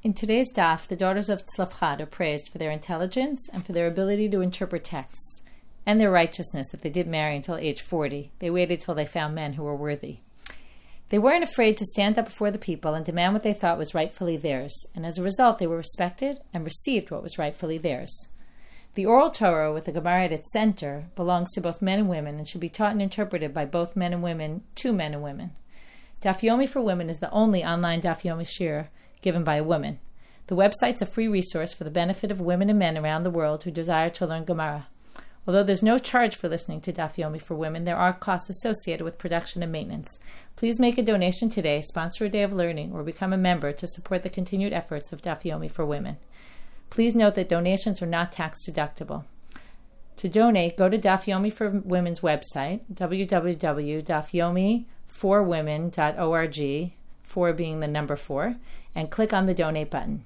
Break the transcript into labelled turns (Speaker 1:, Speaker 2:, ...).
Speaker 1: In today's daf, the daughters of Tzlofchad are praised for their intelligence and for their ability to interpret texts, and their righteousness that they didn't marry until age 40. They waited till they found men who were worthy. They weren't afraid to stand up before the people and demand what they thought was rightfully theirs, and as a result, they were respected and received what was rightfully theirs. The oral Torah, with the Gemara at its center, belongs to both men and women and should be taught and interpreted by both men and women to men and women. Daf Yomi for Women is the only online Daf Yomi shiur given by a woman. The website's a free resource for the benefit of women and men around the world who desire to learn Gemara. Although there's no charge for listening to Daf Yomi for women, there are costs associated with production and maintenance. Please make a donation today, sponsor a day of learning, or become a member to support the continued efforts of Daf Yomi for women. Please note that donations are not tax deductible. To donate, go to Dafyomi for Women's website, www.dafyomi4women.org Four being the number four and click on the donate button.